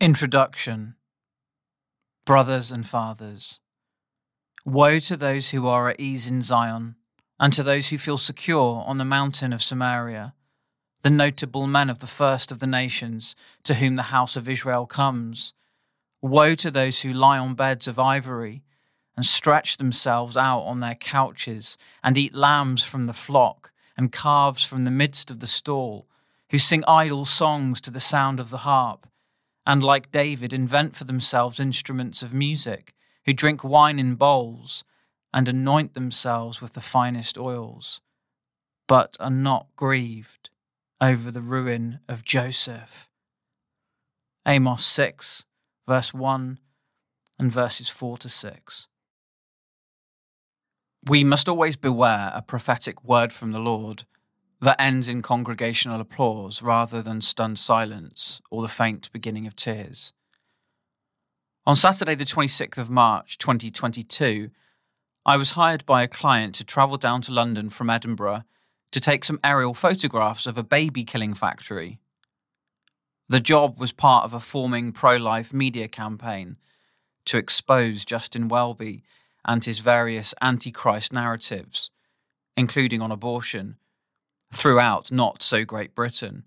Introduction Brothers and fathers, woe to those who are at ease in Zion, and to those who feel secure on the mountain of Samaria, the notable men of the first of the nations, to whom the house of Israel comes. Woe to those who lie on beds of ivory, and stretch themselves out on their couches, and eat lambs from the flock, and calves from the midst of the stall, who sing idle songs to the sound of the harp and like David, invent for themselves instruments of music, who drink wine in bowls, and anoint themselves with the finest oils, but are not grieved over the ruin of Joseph. Amos 6, verse 1 and verses 4 to 6. We must always beware a prophetic word from the Lord that ends in congregational applause rather than stunned silence or the faint beginning of tears. On Saturday, the 26th of March 2022, I was hired by a client to travel down to London from Edinburgh to take some aerial photographs of a baby killing factory. The job was part of a forming pro life media campaign to expose Justin Welby and his various antichrist narratives, including on abortion throughout not so Great Britain.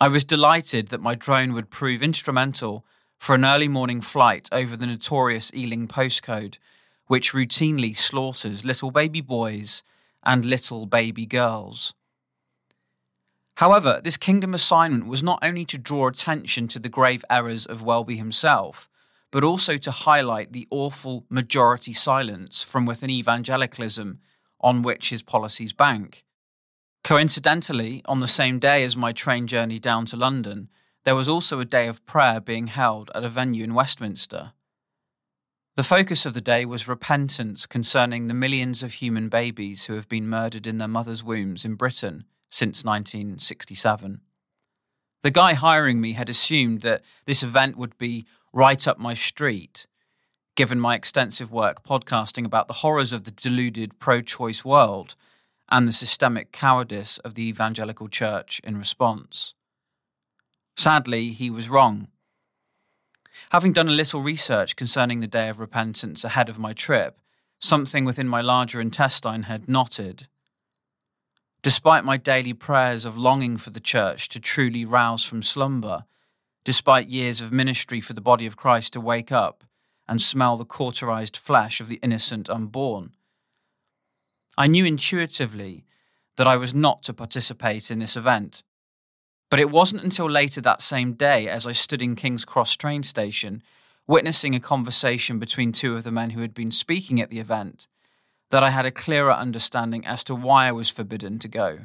I was delighted that my drone would prove instrumental for an early morning flight over the notorious Ealing postcode, which routinely slaughters little baby boys and little baby girls. However, this kingdom assignment was not only to draw attention to the grave errors of Welby himself, but also to highlight the awful majority silence from within evangelicalism on which his policies bank. Coincidentally, on the same day as my train journey down to London, there was also a day of prayer being held at a venue in Westminster. The focus of the day was repentance concerning the millions of human babies who have been murdered in their mothers' wombs in Britain since 1967. The guy hiring me had assumed that this event would be right up my street, given my extensive work podcasting about the horrors of the deluded pro choice world and the systemic cowardice of the evangelical church in response. Sadly, he was wrong. Having done a little research concerning the Day of Repentance ahead of my trip, something within my larger intestine had knotted. Despite my daily prayers of longing for the church to truly rouse from slumber, despite years of ministry for the body of Christ to wake up and smell the cauterized flesh of the innocent unborn, I knew intuitively that I was not to participate in this event. But it wasn't until later that same day, as I stood in King's Cross train station, witnessing a conversation between two of the men who had been speaking at the event, that I had a clearer understanding as to why I was forbidden to go.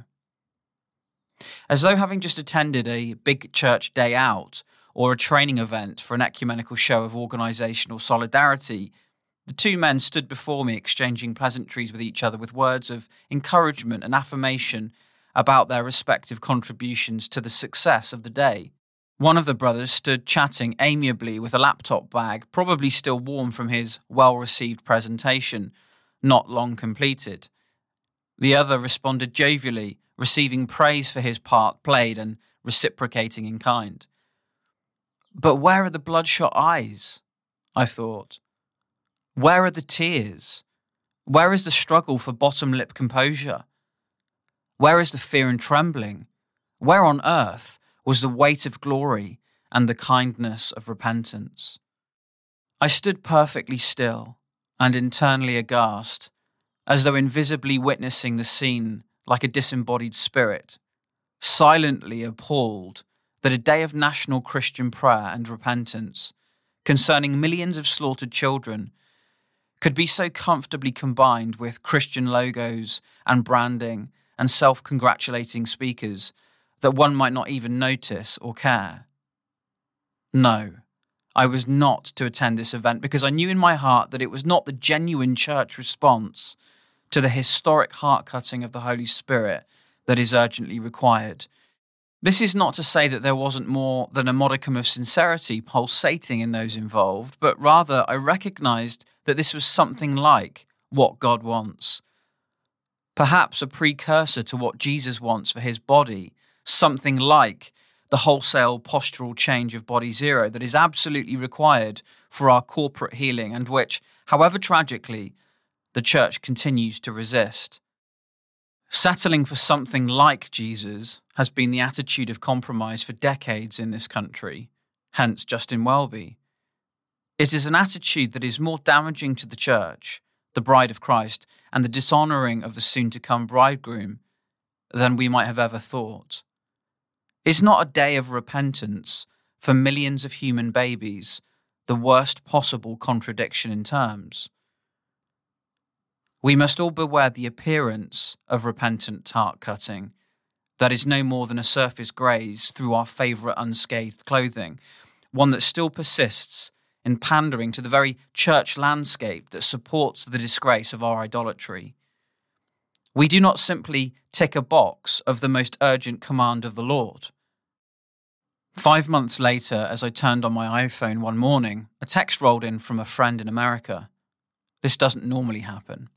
As though having just attended a big church day out or a training event for an ecumenical show of organisational solidarity the two men stood before me, exchanging pleasantries with each other with words of encouragement and affirmation about their respective contributions to the success of the day. One of the brothers stood chatting amiably with a laptop bag, probably still warm from his well received presentation, not long completed. The other responded jovially, receiving praise for his part played and reciprocating in kind. But where are the bloodshot eyes? I thought. Where are the tears? Where is the struggle for bottom lip composure? Where is the fear and trembling? Where on earth was the weight of glory and the kindness of repentance? I stood perfectly still and internally aghast, as though invisibly witnessing the scene like a disembodied spirit, silently appalled that a day of national Christian prayer and repentance concerning millions of slaughtered children could be so comfortably combined with Christian logos and branding and self congratulating speakers that one might not even notice or care. No, I was not to attend this event because I knew in my heart that it was not the genuine church response to the historic heart cutting of the Holy Spirit that is urgently required. This is not to say that there wasn't more than a modicum of sincerity pulsating in those involved, but rather I recognized that this was something like what God wants. Perhaps a precursor to what Jesus wants for his body, something like the wholesale postural change of body zero that is absolutely required for our corporate healing and which, however tragically, the church continues to resist. Settling for something like Jesus has been the attitude of compromise for decades in this country, hence Justin Welby. It is an attitude that is more damaging to the church, the bride of Christ, and the dishonouring of the soon to come bridegroom than we might have ever thought. Is not a day of repentance for millions of human babies the worst possible contradiction in terms? We must all beware the appearance of repentant tart cutting that is no more than a surface graze through our favourite unscathed clothing, one that still persists in pandering to the very church landscape that supports the disgrace of our idolatry. We do not simply tick a box of the most urgent command of the Lord. Five months later, as I turned on my iPhone one morning, a text rolled in from a friend in America. This doesn't normally happen.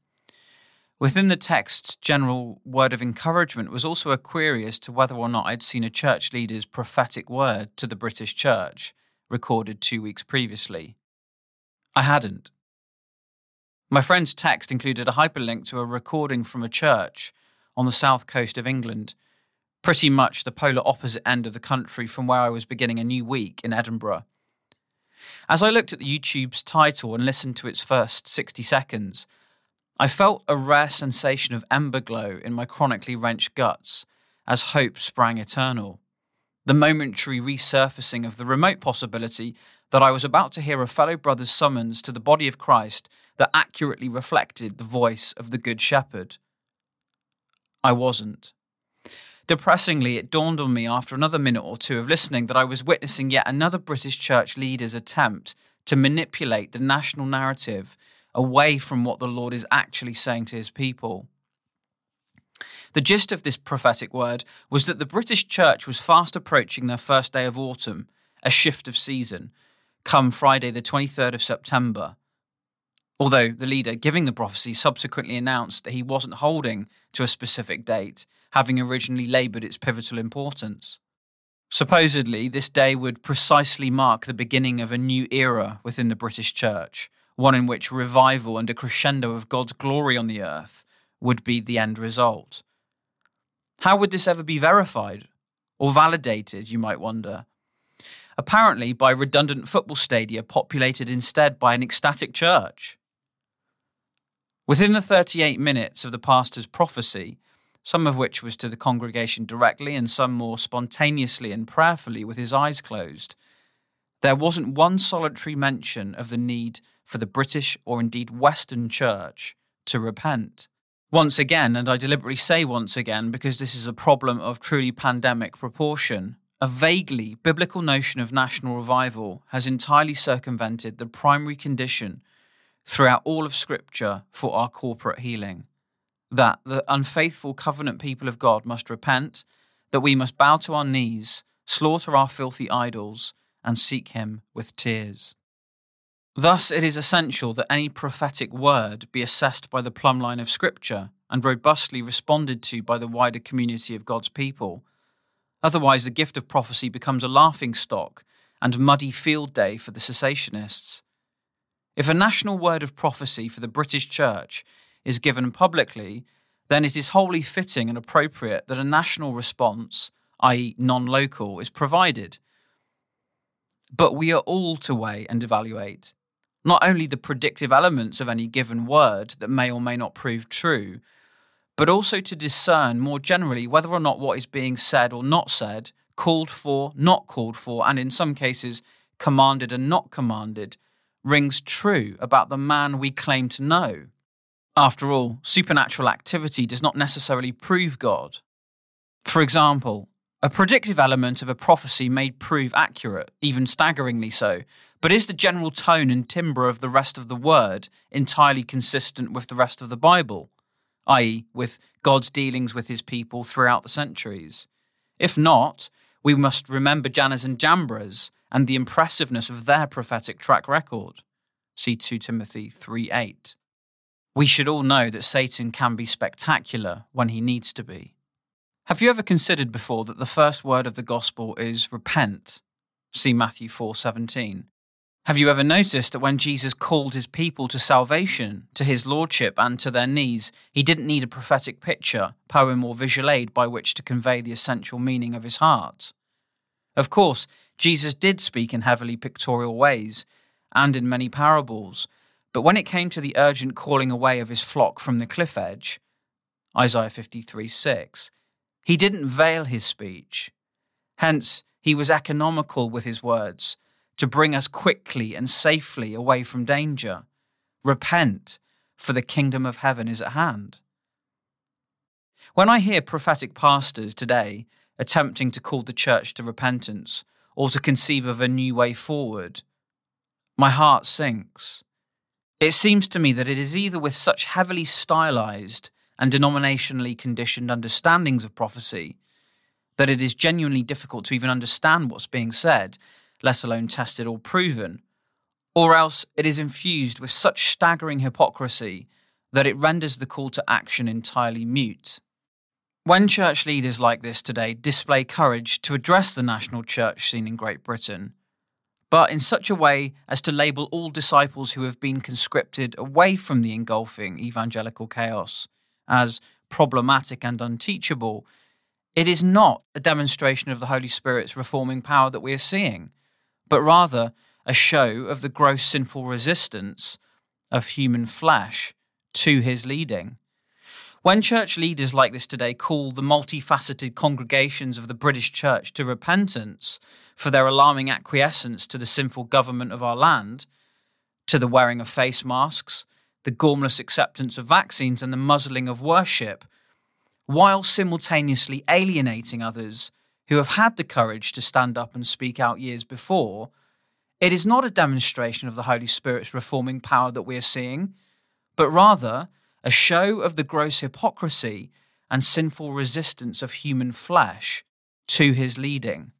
Within the text's general word of encouragement was also a query as to whether or not I'd seen a church leader's prophetic word to the British church, recorded two weeks previously. I hadn't. My friend's text included a hyperlink to a recording from a church on the south coast of England, pretty much the polar opposite end of the country from where I was beginning a new week in Edinburgh. As I looked at the YouTube's title and listened to its first 60 seconds, I felt a rare sensation of ember glow in my chronically wrenched guts as hope sprang eternal. The momentary resurfacing of the remote possibility that I was about to hear a fellow brother's summons to the body of Christ that accurately reflected the voice of the Good Shepherd. I wasn't. Depressingly, it dawned on me after another minute or two of listening that I was witnessing yet another British church leader's attempt to manipulate the national narrative away from what the Lord is actually saying to his people. The gist of this prophetic word was that the British church was fast approaching their first day of autumn, a shift of season, come Friday, the 23rd of September. Although the leader giving the prophecy subsequently announced that he wasn't holding to a specific date, having originally laboured its pivotal importance. Supposedly, this day would precisely mark the beginning of a new era within the British Church, one in which revival and a crescendo of God's glory on the earth would be the end result. How would this ever be verified or validated, you might wonder? Apparently, by redundant football stadia populated instead by an ecstatic church. Within the 38 minutes of the pastor's prophecy, some of which was to the congregation directly and some more spontaneously and prayerfully with his eyes closed, there wasn't one solitary mention of the need for the British or indeed Western Church to repent. Once again, and I deliberately say once again because this is a problem of truly pandemic proportion, a vaguely biblical notion of national revival has entirely circumvented the primary condition throughout all of Scripture for our corporate healing that the unfaithful covenant people of God must repent, that we must bow to our knees, slaughter our filthy idols, and seek Him with tears. Thus, it is essential that any prophetic word be assessed by the plumb line of Scripture and robustly responded to by the wider community of God's people. Otherwise, the gift of prophecy becomes a laughing stock and muddy field day for the cessationists. If a national word of prophecy for the British Church is given publicly, then it is wholly fitting and appropriate that a national response, i.e., non local, is provided. But we are all to weigh and evaluate not only the predictive elements of any given word that may or may not prove true, but also to discern more generally whether or not what is being said or not said, called for, not called for, and in some cases commanded and not commanded, rings true about the man we claim to know. After all, supernatural activity does not necessarily prove God. For example, a predictive element of a prophecy may prove accurate, even staggeringly so, but is the general tone and timbre of the rest of the word entirely consistent with the rest of the Bible, i.e., with God's dealings with his people throughout the centuries? If not, we must remember Jannes and Jambres and the impressiveness of their prophetic track record. See 2 Timothy 3 8. We should all know that Satan can be spectacular when he needs to be. Have you ever considered before that the first word of the gospel is repent? See Matthew 4:17. Have you ever noticed that when Jesus called his people to salvation, to his lordship and to their knees, he didn't need a prophetic picture, poem or visual aid by which to convey the essential meaning of his heart? Of course, Jesus did speak in heavily pictorial ways and in many parables, but when it came to the urgent calling away of his flock from the cliff edge, Isaiah 53 6, he didn't veil his speech. Hence, he was economical with his words to bring us quickly and safely away from danger. Repent, for the kingdom of heaven is at hand. When I hear prophetic pastors today attempting to call the church to repentance or to conceive of a new way forward, my heart sinks. It seems to me that it is either with such heavily stylized and denominationally conditioned understandings of prophecy that it is genuinely difficult to even understand what's being said, let alone tested or proven, or else it is infused with such staggering hypocrisy that it renders the call to action entirely mute. When church leaders like this today display courage to address the national church scene in Great Britain, but in such a way as to label all disciples who have been conscripted away from the engulfing evangelical chaos as problematic and unteachable, it is not a demonstration of the Holy Spirit's reforming power that we are seeing, but rather a show of the gross sinful resistance of human flesh to his leading. When church leaders like this today call the multifaceted congregations of the British church to repentance for their alarming acquiescence to the sinful government of our land, to the wearing of face masks, the gormless acceptance of vaccines, and the muzzling of worship, while simultaneously alienating others who have had the courage to stand up and speak out years before, it is not a demonstration of the Holy Spirit's reforming power that we are seeing, but rather a show of the gross hypocrisy and sinful resistance of human flesh to his leading.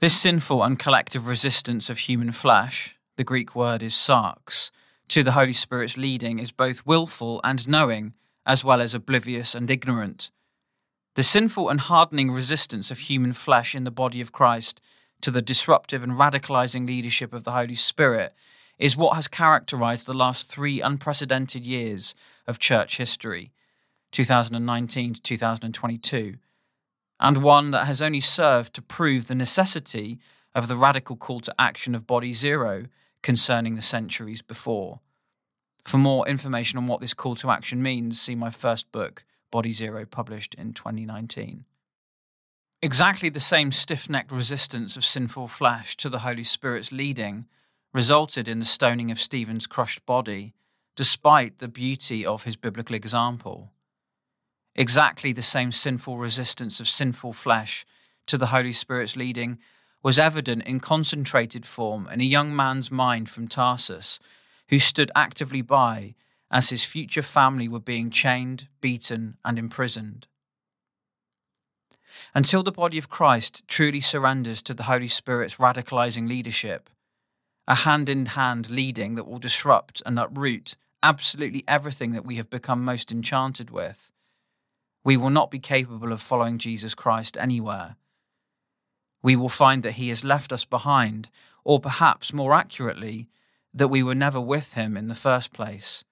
This sinful and collective resistance of human flesh, the Greek word is sarx, to the Holy Spirit's leading is both willful and knowing, as well as oblivious and ignorant. The sinful and hardening resistance of human flesh in the body of Christ to the disruptive and radicalizing leadership of the Holy Spirit is what has characterized the last three unprecedented years of church history, 2019 to 2022, and one that has only served to prove the necessity of the radical call to action of Body Zero concerning the centuries before. For more information on what this call to action means, see my first book, Body Zero, published in 2019. Exactly the same stiff necked resistance of sinful flesh to the Holy Spirit's leading resulted in the stoning of Stephen's crushed body, despite the beauty of his biblical example. Exactly the same sinful resistance of sinful flesh to the Holy Spirit's leading was evident in concentrated form in a young man's mind from Tarsus, who stood actively by as his future family were being chained, beaten, and imprisoned. Until the body of Christ truly surrenders to the Holy Spirit's radicalizing leadership, a hand in hand leading that will disrupt and uproot absolutely everything that we have become most enchanted with, we will not be capable of following Jesus Christ anywhere we will find that he has left us behind, or perhaps more accurately, that we were never with him in the first place.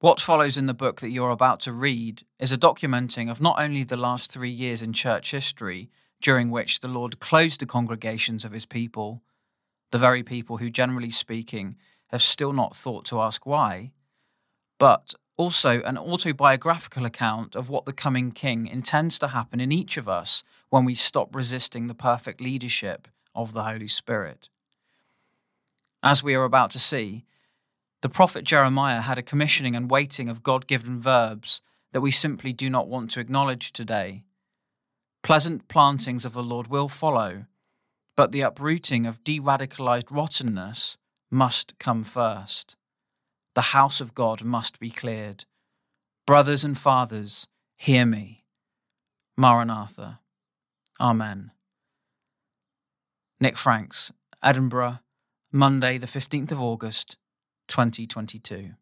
What follows in the book that you're about to read is a documenting of not only the last three years in church history, during which the Lord closed the congregations of his people, the very people who, generally speaking, have still not thought to ask why, but also an autobiographical account of what the coming king intends to happen in each of us when we stop resisting the perfect leadership of the Holy Spirit. As we are about to see, the prophet Jeremiah had a commissioning and waiting of God given verbs that we simply do not want to acknowledge today. Pleasant plantings of the Lord will follow, but the uprooting of de radicalized rottenness must come first. The house of God must be cleared. Brothers and fathers, hear me. Maranatha. Amen. Nick Franks, Edinburgh, Monday, the 15th of August, 2022.